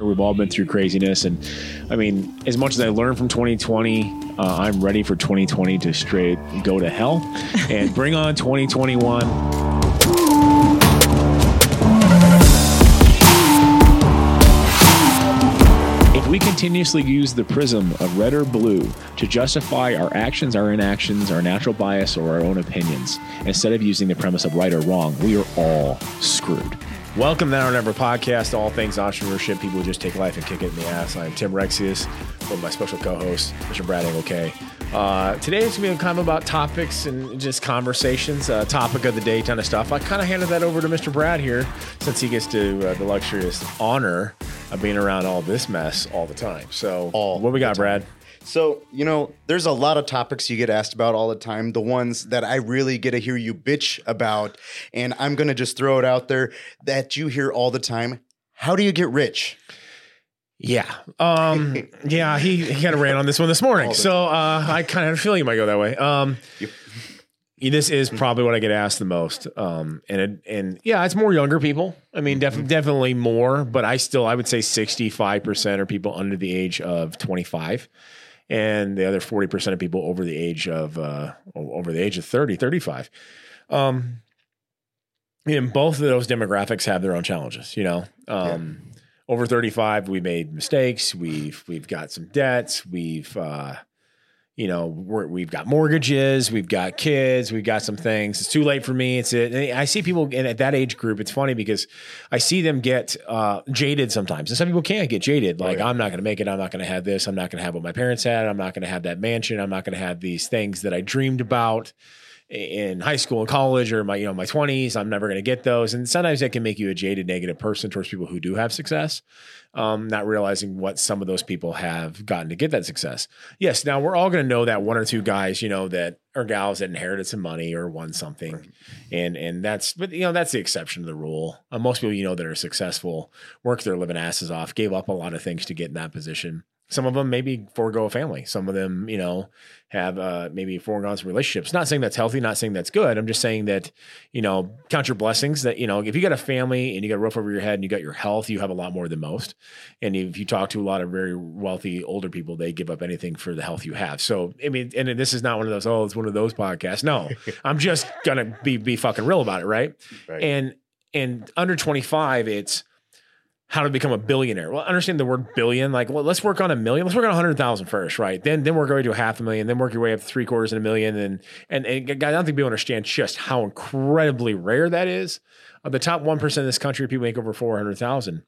We've all been through craziness. And I mean, as much as I learned from 2020, uh, I'm ready for 2020 to straight go to hell and bring on 2021. If we continuously use the prism of red or blue to justify our actions, our inactions, our natural bias, or our own opinions, instead of using the premise of right or wrong, we are all screwed. Welcome to our Never podcast, all things entrepreneurship. People who just take life and kick it in the ass. I'm Tim Rexius with my special co-host, Mr. Brad Engelke. Uh, today it's gonna be kind of about topics and just conversations, uh, topic of the day kind of stuff. I kind of handed that over to Mr. Brad here since he gets to uh, the luxurious honor of being around all this mess all the time. So, All what we got, the. Brad? So, you know, there's a lot of topics you get asked about all the time. The ones that I really get to hear you bitch about, and I'm going to just throw it out there that you hear all the time. How do you get rich? Yeah. Um, yeah, he, he kind of ran on this one this morning. So uh, I kind of feel you might go that way. Um, Yep. this is probably what I get asked the most. Um, and it, and yeah, it's more younger people. I mean, def- Mm-hmm. definitely more, but I still, I would say 65% are people under the age of 25 and the other 40% of people over the age of, uh, over the age of 30, 35. Um, and both of those demographics have their own challenges, you know? Um, over 35 we made mistakes we've we've got some debts we've uh you know we're, we've got mortgages we've got kids we've got some things. It's too late for me. It's it i see people in at that age group it's funny because i see them get uh jaded sometimes. And some people can't get jaded like yeah. i'm not going to make it. I'm not going to have this. I'm not going to have what my parents had. I'm not going to have that mansion. I'm not going to have these things that i dreamed about in high school and college or my you know my 20s i'm never going to get those. And sometimes that can make you a jaded negative person towards people who do have success um, not realizing what some of those people have gotten to get that success. Yes now we're all going to know that one or two guys you know that or gals that inherited some money or won something. And and that's but you know that's the exception to the rule. Uh, most people you know that are successful work their living asses off gave up a lot of things to get in that position some of them maybe forego a family. Some of them, you know, have uh, maybe foregone some relationships. Not saying that's healthy, not saying that's good. I'm just saying that, you know, count your blessings that, you know, if you got a family and you got a roof over your head and you got your health, you have a lot more than most. And if you talk to a lot of very wealthy older people, they give up anything for the health you have. So, I mean, and this is not one of those, oh, it's one of those podcasts. No, I'm just going to be, be fucking real about it. Right. Right. And, and under 25, it's, how to become a billionaire. Well, understand the word billion. Like, well, let's work on a million. Let's work on a hundred thousand first, right? Then, then work our way to a half a million. Then work your way up to three quarters of a million. And and, and I don't think people understand just how incredibly rare that is. Of the top one percent of this country, people make over four hundred thousand.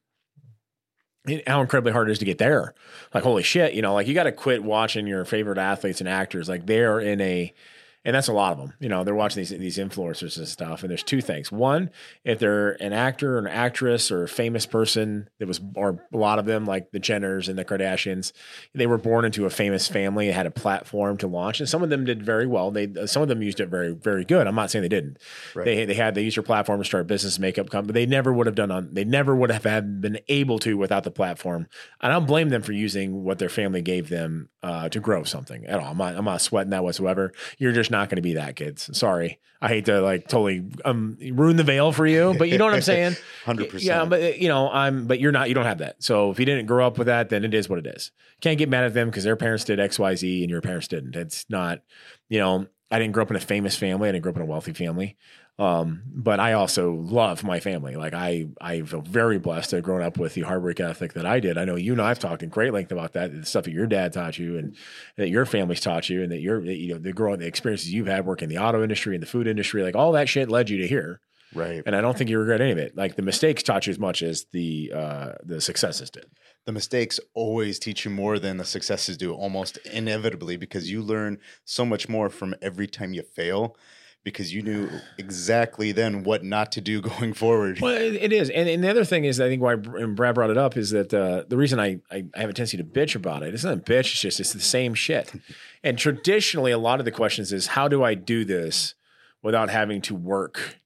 How incredibly hard it is to get there. Like, holy shit, you know, like you got to quit watching your favorite athletes and actors. Like they're in a and that's a lot of them. You know, they're watching these these influencers and stuff. And there's two things. One, if they're an actor or an actress or a famous person that was, or a lot of them, like the Jenners and the Kardashians, they were born into a famous family and had a platform to launch. And some of them did very well. They some of them used it very very good. I'm not saying they didn't. Right. They they had they used their platform to start a business makeup company. But they never would have done on. They never would have had been able to without the platform. And I don't blame them for using what their family gave them uh, to grow something at all. I'm not I'm not sweating that whatsoever. You're just not going to be that, kids. Sorry. I hate to like totally um, ruin the veil for you, but you know what I'm saying? 100%. Yeah, but you know, I'm but you're not you don't have that. So if you didn't grow up with that, then it is what it is. Can't get mad at them because their parents did XYZ and your parents didn't. It's not, you know, I didn't grow up in a famous family. I didn't grow up in a wealthy family. Um, but I also love my family. Like I, I feel very blessed to have grown up with the hard work ethic that I did. I know you and I've talked in great length about that, the stuff that your dad taught you and that your family's taught you and that your, that, you know, the growing, the experiences you've had working in the auto industry and the food industry, like all that shit led you to here. right. And I don't think you regret any of it. Like the mistakes taught you as much as the, uh, the successes did. the mistakes always teach you more than the successes do, almost inevitably, because you learn so much more from every time you fail because you knew exactly then what not to do going forward. Well, it it is, and, and the other thing is, I think why and Brad brought it up is that uh, the reason I, I I have a tendency to bitch about it. It's not a bitch; it's just it's the same shit. and traditionally, a lot of the questions is how do I do this without having to work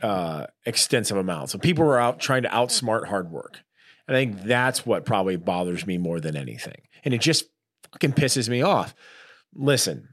uh, extensive amounts? So people are out trying to outsmart hard work. And I think that's what probably bothers me more than anything, and it just fucking pisses me off. Listen,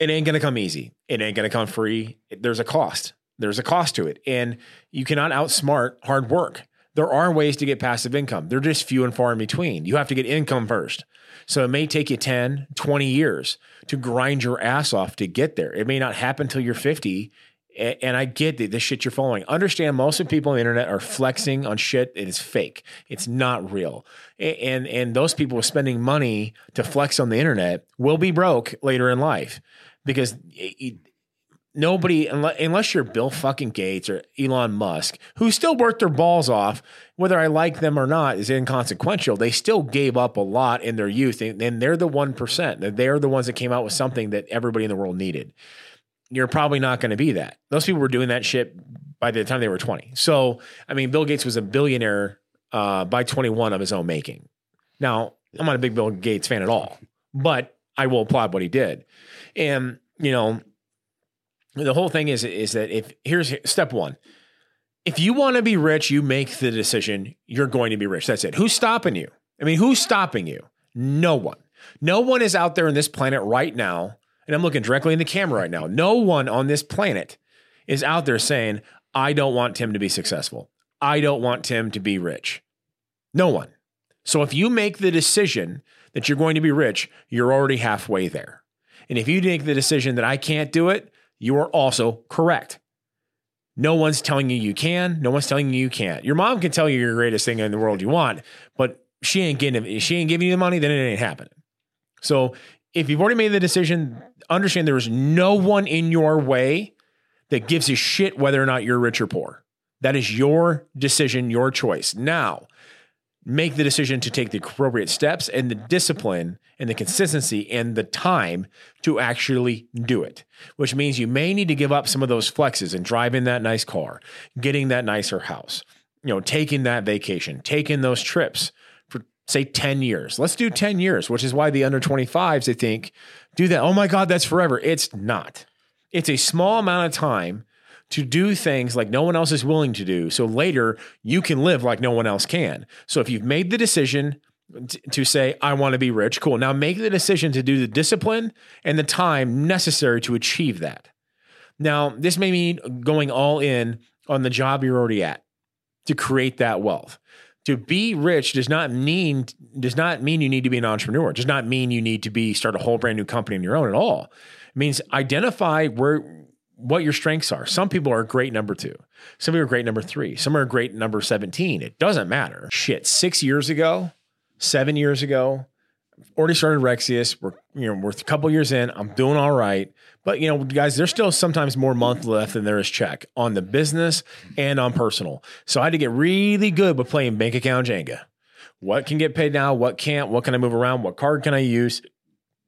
it ain't gonna come easy. It ain't gonna come free. There's a cost. There's a cost to it, and you cannot outsmart hard work. There are ways to get passive income. They're just few and far in between. You have to get income first. So it may take you 10, 20 years to grind your ass off to get there. It may not happen until you're 50. And I get the, the shit you're following. Understand most of the people on the internet are flexing on shit that is fake. It's not real. And and those people spending money to flex on the internet will be broke later in life because it, nobody unless you're Bill fucking Gates or Elon Musk, who still worked their balls off, whether I like them or not is inconsequential. They still gave up a lot in their youth, and they're the one percent. They're the ones that came out with something that everybody in the world needed. You're probably not going to be that. Those people were doing that shit by the time they were 20. So, I mean, Bill Gates was a billionaire uh, by 21 of his own making. Now, I'm not a big Bill Gates fan at all, but I will applaud what he did. And you know, the whole thing is is that if here's step one if you want to be rich you make the decision you're going to be rich that's it who's stopping you i mean who's stopping you no one no one is out there on this planet right now and i'm looking directly in the camera right now no one on this planet is out there saying i don't want tim to be successful i don't want tim to be rich no one so if you make the decision that you're going to be rich you're already halfway there and if you make the decision that i can't do it you are also correct. No one's telling you you can. No one's telling you you can't. Your mom can tell you you're the greatest thing in the world you want, but she ain't getting she ain't giving you the money. Then it ain't happening. So if you've already made the decision, understand there is no one in your way that gives a shit whether or not you're rich or poor. That is your decision, your choice. Now, make the decision to take the appropriate steps and the discipline and the consistency and the time to actually do it, which means you may need to give up some of those flexes and driving that nice car, getting that nicer house, you know, taking that vacation, taking those trips say 10 years. Let's do 10 years, which is why the under 25s, I think, do that. Oh my God, that's forever. It's not. It's a small amount of time to do things like no one else is willing to do. So later you can live like no one else can. So if you've made the decision to say, I want to be rich, cool. Now make the decision to do the discipline and the time necessary to achieve that. Now, this may mean going all in on the job you're already at to create that wealth. To be rich does not mean does not mean you need to be an entrepreneur. Does not mean you need to be start a whole brand new company on your own at all. It means identify where what your strengths are. Some people are great number two. Some people are great number three. Some are great number 17. It doesn't matter. Shit, six years ago, seven years ago, already started Rexius. We're, you know, we're a couple years in. I'm doing all right. But, you know, guys, there's still sometimes more month left than there is check on the business and on personal. So I had to get really good with playing bank account Jenga. What can get paid now? What can't? What can I move around? What card can I use?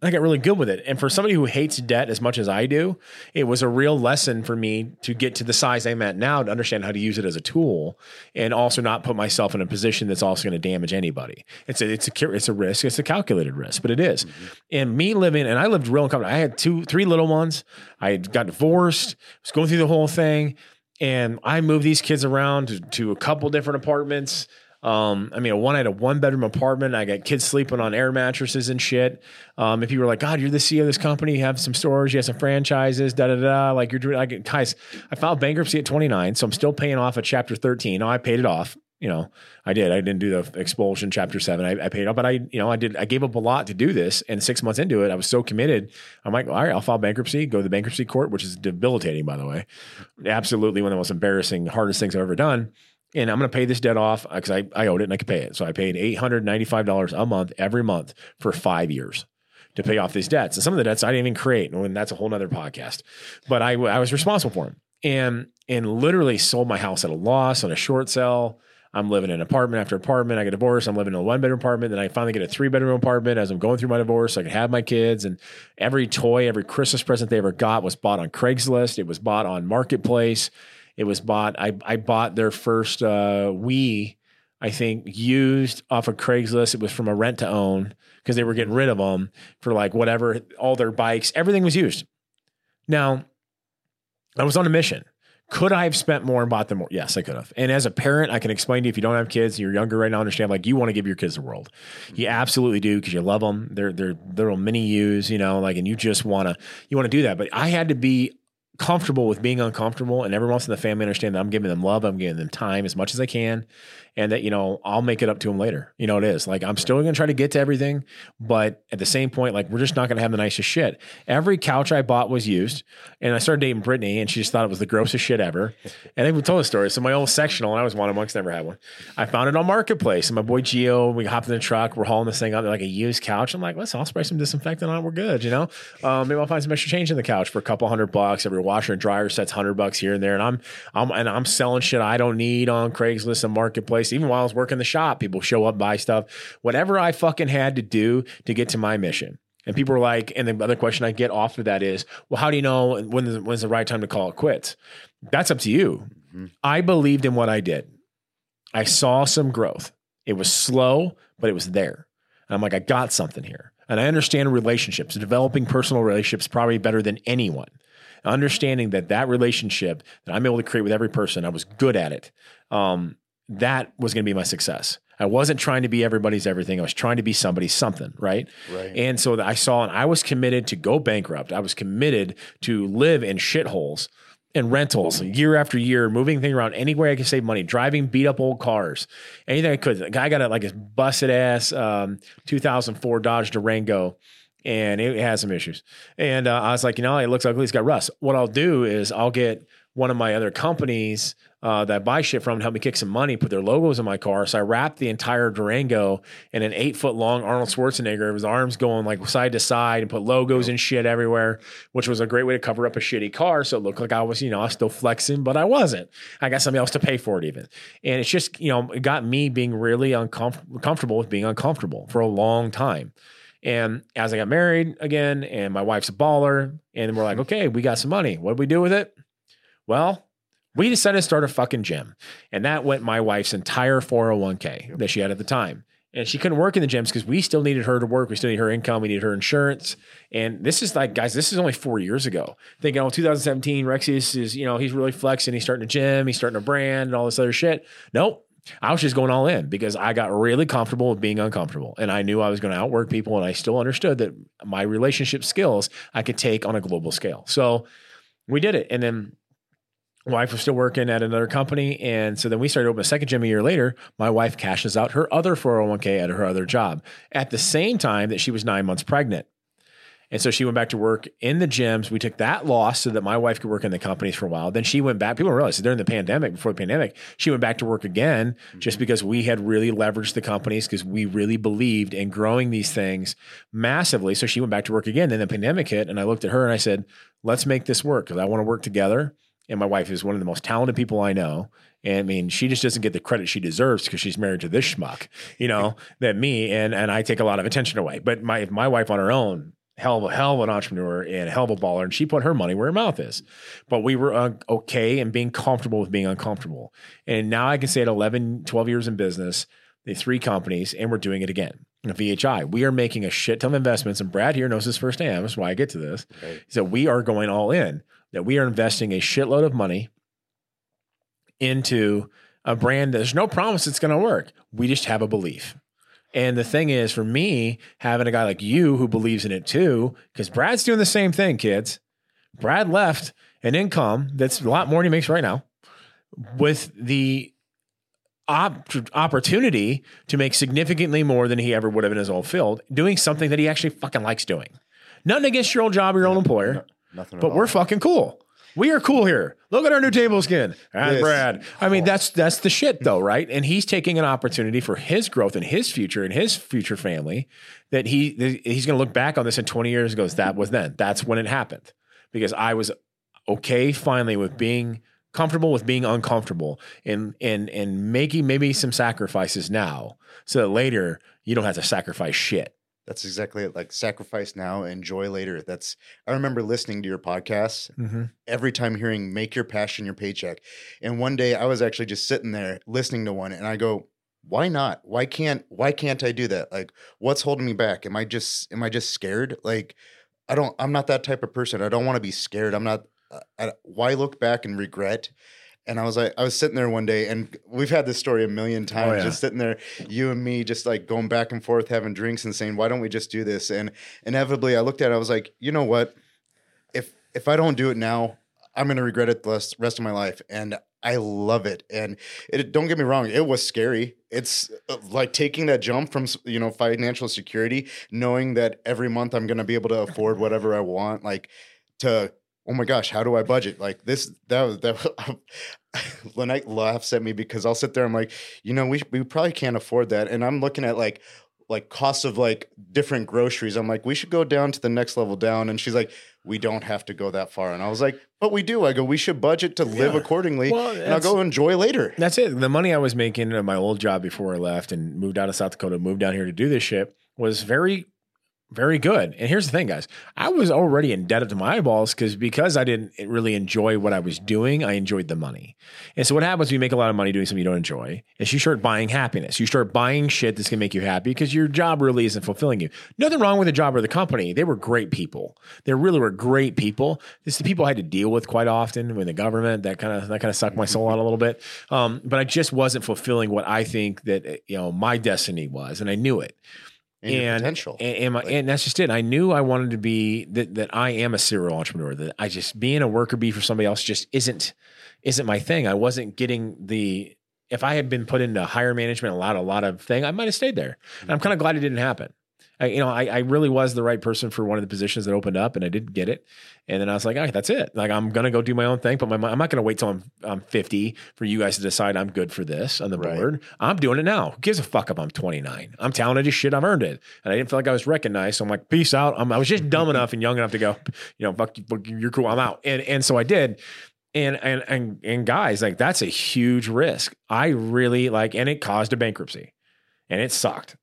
I got really good with it. And for somebody who hates debt as much as I do, it was a real lesson for me to get to the size I'm at now to understand how to use it as a tool and also not put myself in a position that's also going to damage anybody. It's a, it's a, it's a risk. It's a calculated risk, but it is. Mm-hmm. And me living, and I lived real uncomfortable. I had two, three little ones. I got divorced, was going through the whole thing. And I moved these kids around to, to a couple different apartments. Um, I mean, one I had a one bedroom apartment. I got kids sleeping on air mattresses and shit. Um, if you were like, God, you're the CEO of this company, you have some stores, you have some franchises, da da da. Like you're doing, like guys, I filed bankruptcy at 29, so I'm still paying off a Chapter 13. No, I paid it off. You know, I did. I didn't do the expulsion Chapter Seven. I, I paid up, but I, you know, I did. I gave up a lot to do this, and six months into it, I was so committed. I'm like, all right, I'll file bankruptcy, go to the bankruptcy court, which is debilitating, by the way. Absolutely one of the most embarrassing, hardest things I've ever done and I'm going to pay this debt off uh, because I, I owed it and I could pay it. So I paid $895 a month every month for five years to pay off these debts. And some of the debts I didn't even create. And that's a whole nother podcast, but I, I was responsible for them and, and literally sold my house at a loss on a short sale. I'm living in apartment after apartment. I get divorced. I'm living in a one bedroom apartment. Then I finally get a three bedroom apartment as I'm going through my divorce. So I can have my kids. And every toy, every Christmas present they ever got was bought on Craigslist. It was bought on Marketplace. It was bought. I I bought their first uh, Wii. I think used off of Craigslist. It was from a rent to own because they were getting rid of them for like whatever. All their bikes, everything was used. Now, I was on a mission. Could I have spent more and bought them more? Yes, I could have. And as a parent, I can explain to you if you don't have kids, you're younger right now, understand like you want to give your kids the world. You absolutely do because you love them. They're they're they're mini yous, you know, like, and you just want to you want to do that. But I had to be comfortable with being uncomfortable and everyone else in the family understand that I'm giving them love, I'm giving them time as much as I can. and that you know I'll make it up to them later. You know it is like I'm still going to try to get to everything, but at the same point, like we're just not going to have the nicest shit. Every couch I bought was used, and I started dating Brittany, and she just thought it was the grossest shit ever. And I think we told the story. So my old sectional, and I was one amongst never had one. I found it on Marketplace, and my boy Geo, we hopped in the truck, we're hauling this thing up, like a used couch. I'm like, let's all spray some disinfectant on it. We're good, you know. Um, maybe I'll find some extra change in the couch for a couple hundred bucks. Every washer and dryer sets hundred bucks here and there, and I'm I'm and I'm selling shit I don't need on Craigslist and Marketplace. Even while I was working the shop, people show up, buy stuff, whatever I fucking had to do to get to my mission. And people are like, and the other question I get off of that is, well, how do you know when when's the right time to call it quits? That's up to you. Mm-hmm. I believed in what I did. I saw some growth. It was slow, but it was there. And I'm like, I got something here. And I understand relationships, developing personal relationships probably better than anyone. Understanding that that relationship that I'm able to create with every person, I was good at it. Um, that was going to be my success. I wasn't trying to be everybody's everything. I was trying to be somebody's something, right? Right. And so I saw, and I was committed to go bankrupt. I was committed to live in shitholes and rentals year after year, moving things around anywhere I could save money, driving beat up old cars, anything I could. The guy got a, like his busted ass um, 2004 Dodge Durango and it has some issues. And uh, I was like, you know, it looks ugly. It's got rust. What I'll do is I'll get one of my other companies uh, that I buy shit from to help me kick some money, put their logos in my car. So I wrapped the entire Durango in an eight foot long Arnold Schwarzenegger, his arms going like side to side and put logos and shit everywhere, which was a great way to cover up a shitty car. So it looked like I was, you know, I was still flexing, but I wasn't. I got somebody else to pay for it even. And it's just, you know, it got me being really uncomfortable with being uncomfortable for a long time. And as I got married again, and my wife's a baller, and we're like, hmm. okay, we got some money. What do we do with it? Well, we decided to start a fucking gym. And that went my wife's entire 401k that she had at the time. And she couldn't work in the gyms because we still needed her to work. We still needed her income. We needed her insurance. And this is like, guys, this is only four years ago. Thinking, oh, 2017, Rexius is, you know, he's really flexing. He's starting a gym. He's starting a brand and all this other shit. Nope. I was just going all in because I got really comfortable with being uncomfortable. And I knew I was going to outwork people. And I still understood that my relationship skills I could take on a global scale. So we did it. And then wife was still working at another company. And so then we started opening a second gym a year later. My wife cashes out her other 401k at her other job at the same time that she was nine months pregnant. And so she went back to work in the gyms. We took that loss so that my wife could work in the companies for a while. Then she went back. People realize during the pandemic, before the pandemic, she went back to work again mm-hmm. just because we had really leveraged the companies because we really believed in growing these things massively. So she went back to work again. Then the pandemic hit, and I looked at her and I said, let's make this work because I want to work together. And my wife is one of the most talented people I know. And I mean, she just doesn't get the credit she deserves because she's married to this schmuck, you know, than me. And and I take a lot of attention away. But my my wife on her own hell of a hell of an entrepreneur and hell of a baller, and she put her money where her mouth is. But we were uh, okay and being comfortable with being uncomfortable. And now I can say at 11, 12 years in business, the three companies, and we're doing it again. VHI, we are making a shit ton of investments, and Brad here knows this firsthand. That's why I get to this. Okay. So we are going all in. That we are investing a shitload of money into a brand. There's no promise it's going to work. We just have a belief. And the thing is, for me, having a guy like you who believes in it too, because Brad's doing the same thing, kids. Brad left an income that's a lot more than he makes right now with the op- opportunity to make significantly more than he ever would have in his old field, doing something that he actually fucking likes doing. Nothing against your old job or your old employer, no, but we're fucking cool. We are cool here. Look at our new table skin. And yes. Brad. I mean, oh. that's that's the shit though, right? And he's taking an opportunity for his growth and his future and his future family that he he's going to look back on this in 20 years and goes, that was then. That's when it happened. Because I was okay finally with being comfortable with being uncomfortable and and and making maybe some sacrifices now so that later you don't have to sacrifice shit. That's exactly it. Like sacrifice now, enjoy later. That's I remember listening to your podcast mm-hmm. every time hearing "Make your passion your paycheck." And one day I was actually just sitting there listening to one, and I go, "Why not? Why can't? Why can't I do that? Like, what's holding me back? Am I just am I just scared? Like, I don't. I'm not that type of person. I don't want to be scared. I'm not. Uh, I, why look back and regret? And I was like, I was sitting there one day, and we've had this story a million times. Oh, yeah. Just sitting there, you and me, just like going back and forth, having drinks, and saying, "Why don't we just do this?" And inevitably, I looked at it. I was like, you know what? If if I don't do it now, I'm going to regret it the rest of my life. And I love it. And it, don't get me wrong, it was scary. It's uh, like taking that jump from, you know, financial security, knowing that every month I'm going to be able to afford whatever I want, like to, oh my gosh, how do I budget? Like this, that was, that Lynette laughs at me because I'll sit there, I'm like, you know, we, we probably can't afford that. And I'm looking at like, like costs of like different groceries. I'm like, we should go down to the next level down. And she's like, we don't have to go that far. And I was like, but we do. I go, we should budget to live Yeah. accordingly. Well, and I'll go enjoy later. That's it. The money I was making at my old job before I left and moved out of South Dakota, moved down here to do this shit was very, very good. And here's the thing, guys. I was already indebted to my eyeballs because because I didn't really enjoy what I was doing, I enjoyed the money. And so what happens when you make a lot of money doing something you don't enjoy is you start buying happiness. You start buying shit that's gonna make you happy because your job really isn't fulfilling you. Nothing wrong with the job or the company. They were great people. They really were great people. Is the people I had to deal with quite often when the government that kind of that kind of sucked my soul out a little bit. Um, but I just wasn't fulfilling what I think that you know my destiny was, and I knew it And, and potential. And, and, my, and that's just it. I knew I wanted to be that that I am a serial entrepreneur. That I just being a worker bee for somebody else just isn't isn't my thing. I wasn't getting the if I had been put into higher management, a lot a lot of thing, I might have stayed there. And I'm kind of glad it didn't happen. I, you know, I, I really was the right person for one of the positions that opened up, and I didn't get it. And then I was like, all right, that's it. Like I'm gonna go do my own thing, but my, I'm not gonna wait till I'm I'm 50 for you guys to decide I'm good for this on the Right. board. I'm doing it now. Who gives a fuck if I'm 29? I'm talented as shit. I've earned it, and I didn't feel like I was recognized. So I'm like, peace out. I'm, I was just dumb enough and young enough to go, you know, fuck, you, fuck you, you're cool. I'm out. And and so I did. And and and and guys, like that's a huge risk. I really like, and it caused a bankruptcy, and it sucked,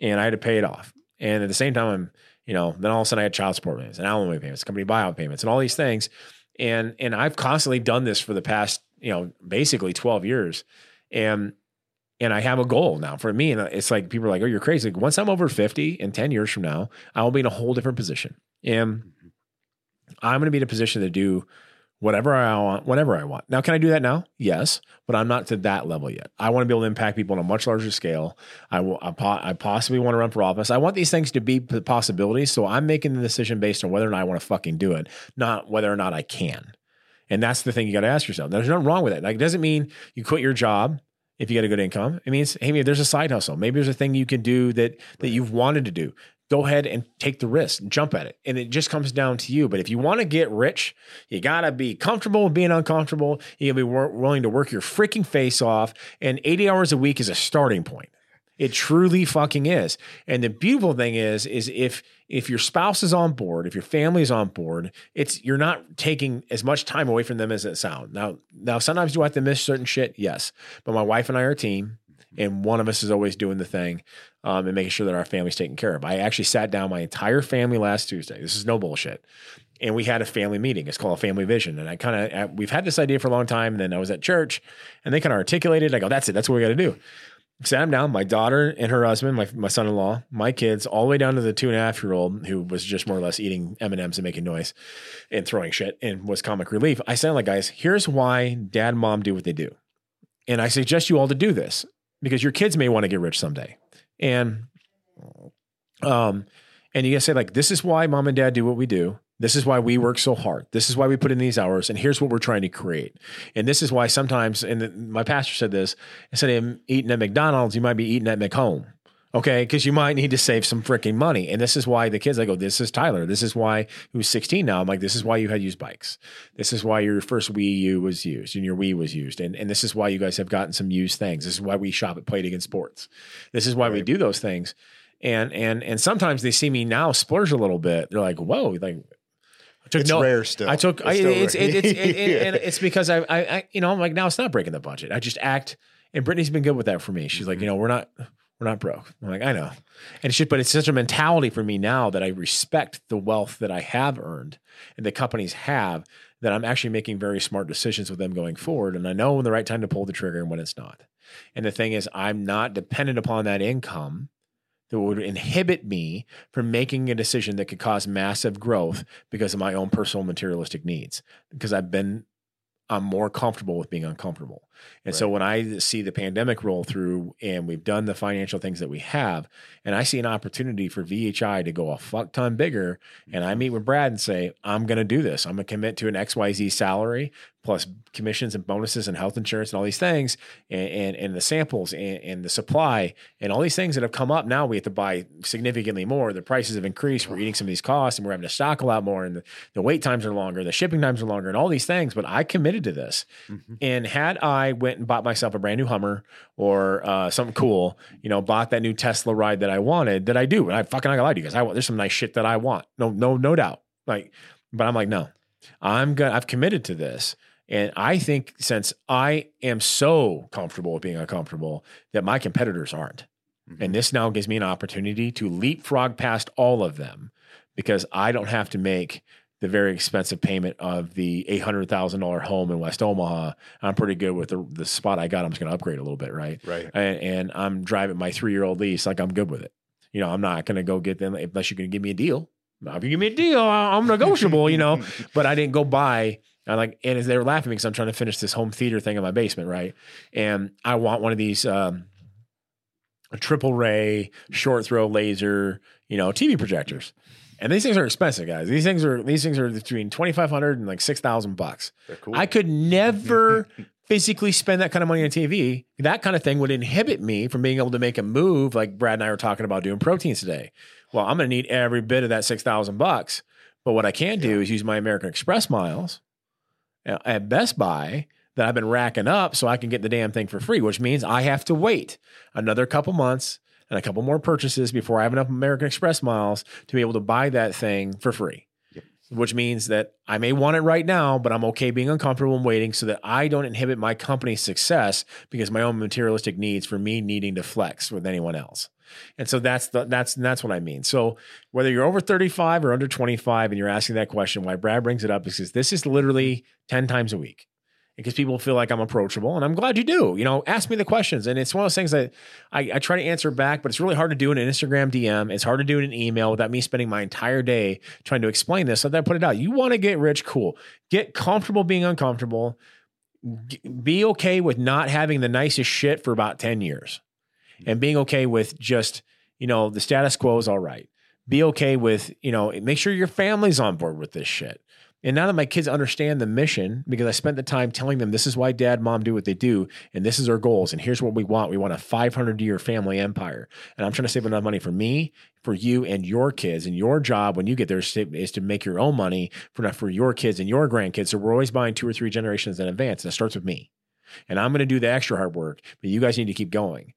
and I had to pay it off. And at the same time, I'm, you know, then all of a sudden I had child support payments and alimony payments, company buyout payments, and all these things. And and I've constantly done this for the past, you know, basically 12 years. And and I have a goal now for me. And it's like people are like, oh, you're crazy. Like, once I'm over 50 and 10 years from now, I will be in a whole different position. And mm-hmm. I'm going to be in a position to do whatever I want, whatever I want. Now, can I do that now? Yes, but I'm not to that level yet. I want to be able to impact people on a much larger scale. I will, I, po- I possibly want to run for office. I want these things to be possibilities. So I'm making the decision based on whether or not I want to fucking do it, not whether or not I can. And that's the thing you got to ask yourself. There's nothing wrong with it. Like, it doesn't mean you quit your job if you get a good income. It means, hey, maybe there's a side hustle. Maybe there's a thing you can do that that you've wanted to do. Go ahead and take the risk and jump at it. And it just comes down to you. But if you want to get rich, you got to be comfortable being uncomfortable. You got to be wor- willing to work your freaking face off. And 80 hours a week is a starting point. It truly fucking is. And the beautiful thing is, is if if your spouse is on board, if your family is on board, it's you're not taking as much time away from them as it sounds. Now, now sometimes do I have to miss certain shit? Yes. But my wife and I are a team, and one of us is always doing the thing um, and making sure that our family's taken care of. I actually sat down my entire family last Tuesday. This is no bullshit. And we had a family meeting. It's called a family vision. And I kind of, we've had this idea for a long time. And then I was at church and they kind of articulated, I go, that's it. That's what we got to do sat him down, my daughter and her husband, my, my son-in-law, my kids, all the way down to the two and a half year old who was just more or less eating M&Ms and making noise and throwing shit and was comic relief. I said, like, guys, here's why dad and mom do what they do. And I suggest you all to do this because your kids may want to get rich someday. And, um, and you gotta say, like, this is why mom and dad do what we do. This is why we work so hard. This is why we put in these hours. And here's what we're trying to create. And this is why sometimes, and the, my pastor said this instead of eating at McDonald's, you might be eating at McHome. Okay. Because you might need to save some freaking money. And this is why the kids, I go, this is Tyler. This is why who's 16 now. I'm like, this is why you had used bikes. This is why your first Wii U was used and your Wii was used. And, and this is why you guys have gotten some used things. This is why we shop at Play It Again Sports. This is why we do those things. And, and, and sometimes they see me now splurge a little bit. They're like, whoa, like, I took It's no- rare still. I took It's I, it's it, it's it, it, and it's because I, I I you know I'm like now it's not breaking the budget. I just act and Brittany's been good with that for me. She's like mm-hmm. you know we're not we're not broke. I'm like I know, and it's just but it's such a mentality for me now that I respect the wealth that I have earned and the companies have that I'm actually making very smart decisions with them going forward, and I know when the right time to pull the trigger and when it's not. And the thing is, I'm not dependent upon that income that would inhibit me from making a decision that could cause massive growth because of my own personal materialistic needs. Because I've been, I'm more comfortable with being uncomfortable. And so when I see the pandemic roll through and we've done the financial things that we have, and I see an opportunity for VHI to go a fuck ton bigger, and I mm-hmm. meet with Brad and say, I'm going to do this. I'm going to commit to an XYZ salary plus commissions and bonuses and health insurance and all these things and, and, and the samples and, and, the supply and all these things that have come up now we have to buy significantly more. The prices have increased. We're eating some of these costs and we're having to stock a lot more and the, the wait times are longer the shipping times are longer and all these things. But i committed to this. Mm-hmm. and had i went and bought myself a brand new hummer or uh, something cool you know bought that new tesla ride that i wanted that i do. And i fucking gonna lie to you guys i want there's some nice shit that i want. No no no doubt. Like but i'm like no i'm gonna i've committed to this and I think since I am so comfortable with being uncomfortable that my competitors aren't. Mm-hmm. And this now gives me an opportunity to leapfrog past all of them because I don't have to make the very expensive payment of the $800,000 home in West Omaha. I'm pretty good with the, the spot I got. I'm just going to upgrade a little bit, right? Right. And, and I'm driving my three year old lease like I'm good with it. You know, I'm not going to go get them unless you're going to give me a deal. If you give me a deal, I'm negotiable, you know. But I didn't go buy I like, and as they were laughing because I'm trying to finish this home theater thing in my basement, right? And I want one of these um, triple ray short throw laser, you know, TV projectors. And these things are expensive, guys. These things are these things are between twenty five hundred and like six thousand bucks. Cool. I could never physically spend that kind of money on TV. That kind of thing would inhibit me from being able to make a move, like Brad and I were talking about doing proteins today. Well, I'm going to need every bit of that six thousand bucks. But what I can do yeah. is use my American Express miles at Best Buy that I've been racking up so I can get the damn thing for free, which means I have to wait another couple months and a couple more purchases before I have enough American Express miles to be able to buy that thing for free. Which means that I may want it right now, but I'm okay being uncomfortable and waiting so that I don't inhibit my company's success because my own materialistic needs for me needing to flex with anyone else. And so that's the that's that's what I mean. So whether you're over 35 or under 25 and you're asking that question, why Brad brings it up is because this is literally 10 times a week. Because people feel like I'm approachable, and I'm glad you do. You know, ask me the questions, and it's one of those things that I, I try to answer back, but it's really hard to do in an Instagram DM. It's hard to do in an email without me spending my entire day trying to explain this. So then I put it out. You want to get rich, cool. Get comfortable being uncomfortable. Be okay with not having the nicest shit for about 10 years and being okay with just, you know, the status quo is all right. Be okay with, you know, make sure your family's on board with this shit. And now that my kids understand the mission, because I spent the time telling them this is why dad, mom do what they do, and this is our goals, and here's what we want. We want a 500 year family empire. And I'm trying to save enough money for me, for you, and your kids. And your job when you get there is to make your own money for, for your kids and your grandkids. So we're always buying two or three generations in advance. And it starts with me. And I'm going to do the extra hard work, but you guys need to keep going.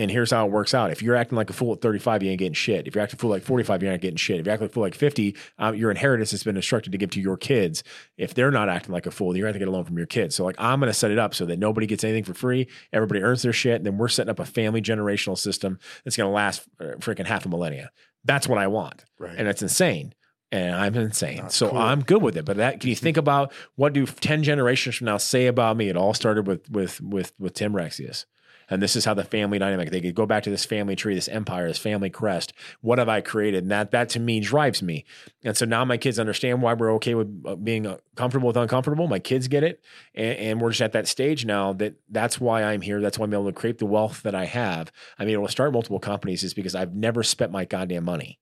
And here's how it works out. If you're acting like a fool at 35, you ain't getting shit. If you're acting a fool like 45, you're not getting shit. If you're acting like a fool like 50, um, your inheritance has been instructed to give to your kids. If they're not acting like a fool, you're going to get a loan from your kids. So, like, I'm going to set it up so that nobody gets anything for free. Everybody earns their shit. And then we're setting up a family generational system that's going to last uh, freaking half a millennia. That's what I want. Right. And it's insane and I'm insane. so cool. I'm good with it. But that can you think about what do ten generations from now say about me? It all started with with with with Tim Rexius and this is how the family dynamic they could go back to this family tree this empire this family crest. What have i created? And that that to me drives me. And so now my kids understand why we're okay with uh, being uh, comfortable with uncomfortable. My kids get it. And, and, we're just at that stage now that that's why i'm here. That's why i'm able to create the wealth that i have. I'm able to start multiple companies is because i've never spent my goddamn money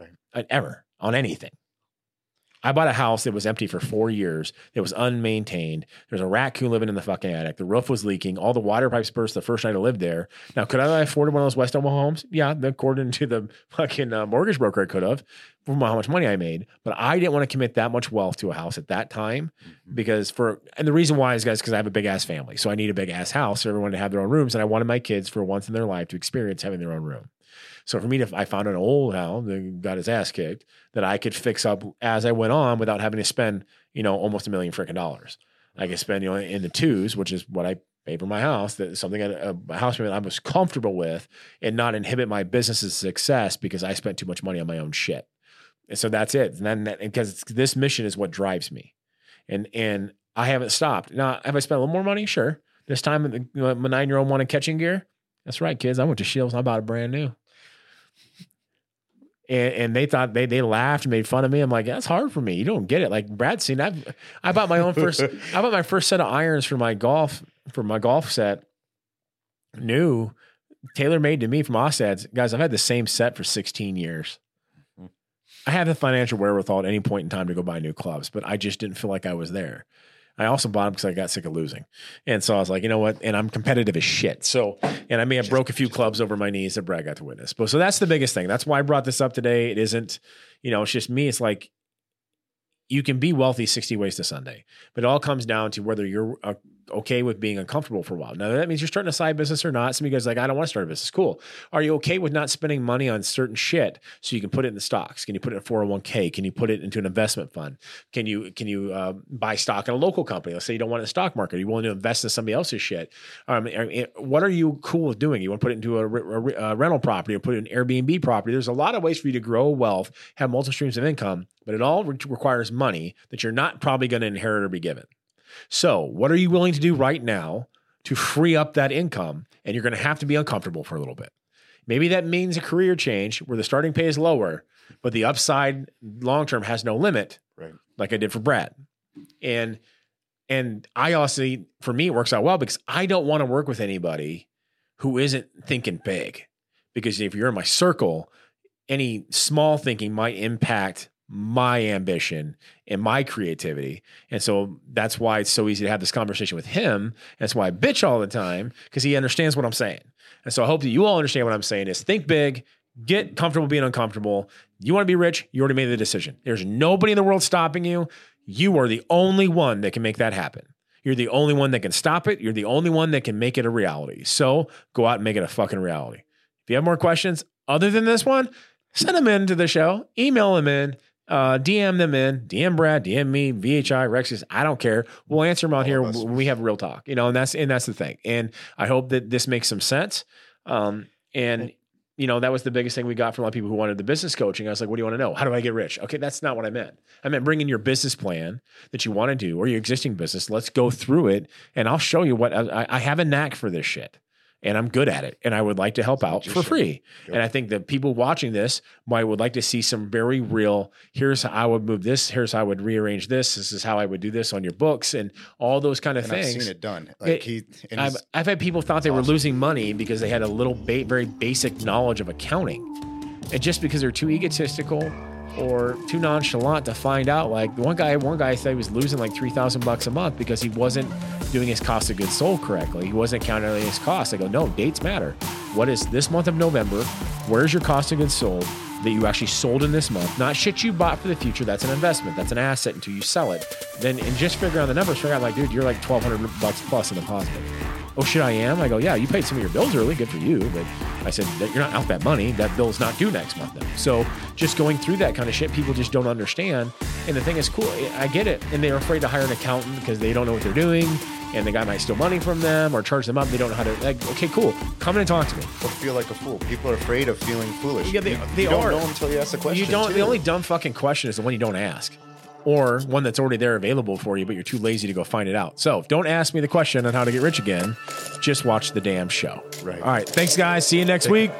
right. ever on anything I bought a house that was empty for four years. It was unmaintained. There's a raccoon living in the fucking attic. The roof was leaking. All the water pipes burst the first night I lived there. Now, could I have afforded one of those West Omaha homes? Yeah, according to the fucking uh, mortgage broker, I could have from how much money I made. But I didn't want to commit that much wealth to a house at that time mm-hmm. because for, and the reason why is, guys, because I have a big ass family. So I need a big ass house for everyone to have their own rooms. And I wanted my kids for once in their life to experience having their own room. So for me to, I found an old hound that got his ass kicked that I could fix up as I went on without having to spend, you know, almost a million freaking dollars. I could spend, you know, in the twos, which is what I pay for my house, that something a, uh, a house payment I was comfortable with and not inhibit my business's success because I spent too much money on my own shit. And so that's it. And then because this mission is what drives me. And, and I haven't stopped. Now, have I spent a little more money? Sure. This time, my nine year old wanted catching gear. That's right, kids. I went to Scheels. I bought a brand new And, and they thought they they laughed and made fun of me. I'm like, that's hard for me. You don't get it. Like Brad seen, I I bought my own first. I bought my first set of irons for my golf for my golf set. New, tailor made to me from Ostads. Guys, I've had the same set for 16 years. Hmm. I have the financial wherewithal at any point in time to go buy new clubs, but I just didn't feel like I was there. I also bought them because I got sick of losing. And so I was like, you know what? And I'm competitive as shit. So, and I may have broke a few clubs over my knees that Brad got to witness. But so that's the biggest thing. That's why I brought this up today. It isn't, you know, it's just me. It's like you can be wealthy 60 ways to Sunday, but it all comes down to whether you're uh, okay with being uncomfortable for a while. Now that means you're starting a side business or not. Some you guys like, I don't want to start a business. Cool. Are you okay with not spending money on certain shit so you can put it in the stocks? Can you put it in a 401k? Can you put it into an investment fund? Can you can you uh, buy stock in a local company? Let's say you don't want it in the stock market. Are You willing to invest in somebody else's shit. Um, what are you cool with doing? You want to put it into a, a, a rental property or put it in an Airbnb property? There's a lot of ways for you to grow wealth, have multiple streams of income, but it all re- requires money that you're not probably going to inherit or be given. So, what are you willing to do right now to free up that income? And you're going to have to be uncomfortable for a little bit. Maybe that means a career change where the starting pay is lower, but the upside long term has no limit, Right. like I did for Brad. And and I also for me it works out well because I don't want to work with anybody who isn't thinking big. Because if you're in my circle, any small thinking might impact my ambition and my creativity. And so that's why it's so easy to have this conversation with him. That's why I bitch all the time because he understands what I'm saying. And so I hope that you all understand what I'm saying is think big, get comfortable being uncomfortable. You want to be rich, you already made the decision. There's nobody in the world stopping you. You are the only one that can make that happen. You're the only one that can stop it. You're the only one that can make it a reality. So go out and make it a fucking reality. If you have more questions other than this one, send them in to the show, email them in, uh, DM them in, DM Brad, DM me, VHI, Rexius. I don't care. We'll answer them out here when we have real talk, you know, and that's, and that's the thing. And I hope that this makes some sense. Um, and, you know, that was the biggest thing we got from a lot of people who wanted the business coaching. I was like, what do you want to know? How do I get rich? Okay. That's not what I meant. I meant bring in your business plan that you want to do or your existing business. Let's go through it and I'll show you what I, I have a knack for this shit and I'm good at it. And I would like to help out for free. Yep. And I think that people watching this might would like to see some very real, here's how I would move this, here's how I would rearrange this, this is how I would do this on your books and all those kind of and things. I've seen it done. Like it, he, I've, I've, had people thought they awesome. were losing money because they had a little ba- very basic knowledge of accounting. And just because they're too egotistical or too nonchalant to find out. Like one guy, one guy said he was losing like three thousand bucks a month because he wasn't doing his cost of goods sold correctly. He wasn't calculating his costs. I go, no, dates matter. What is this month of November? Where's your cost of goods sold that you actually sold in this month? Not shit you bought for the future. That's an investment. That's an asset until you sell it. Then and just figure out the numbers. Figure out like, dude, you're like twelve hundred bucks plus in the positive oh shit, I am. I go, yeah, you paid some of your bills early, good for you. But I said you're not out that money. That bill's not due next month. Then. So just going through that kind of shit, people just don't understand. And the thing is, cool, eh, I get it. And they're afraid to hire an accountant because they don't know what they're doing. And the guy might steal money from them or charge them up. They don't know how to. Like, okay, cool. Come in and talk to me. Or feel like a fool. People are afraid of feeling foolish. Yeah, they, you, they you are. don't know until you ask the question. You don't. Too. The only dumb fucking question is the one you don't ask or one that's already there available for you, but you're too lazy to go find it out. So don't ask me the question on how to get rich again. Just watch the damn show. Right. All right. Thanks, guys. See you next week.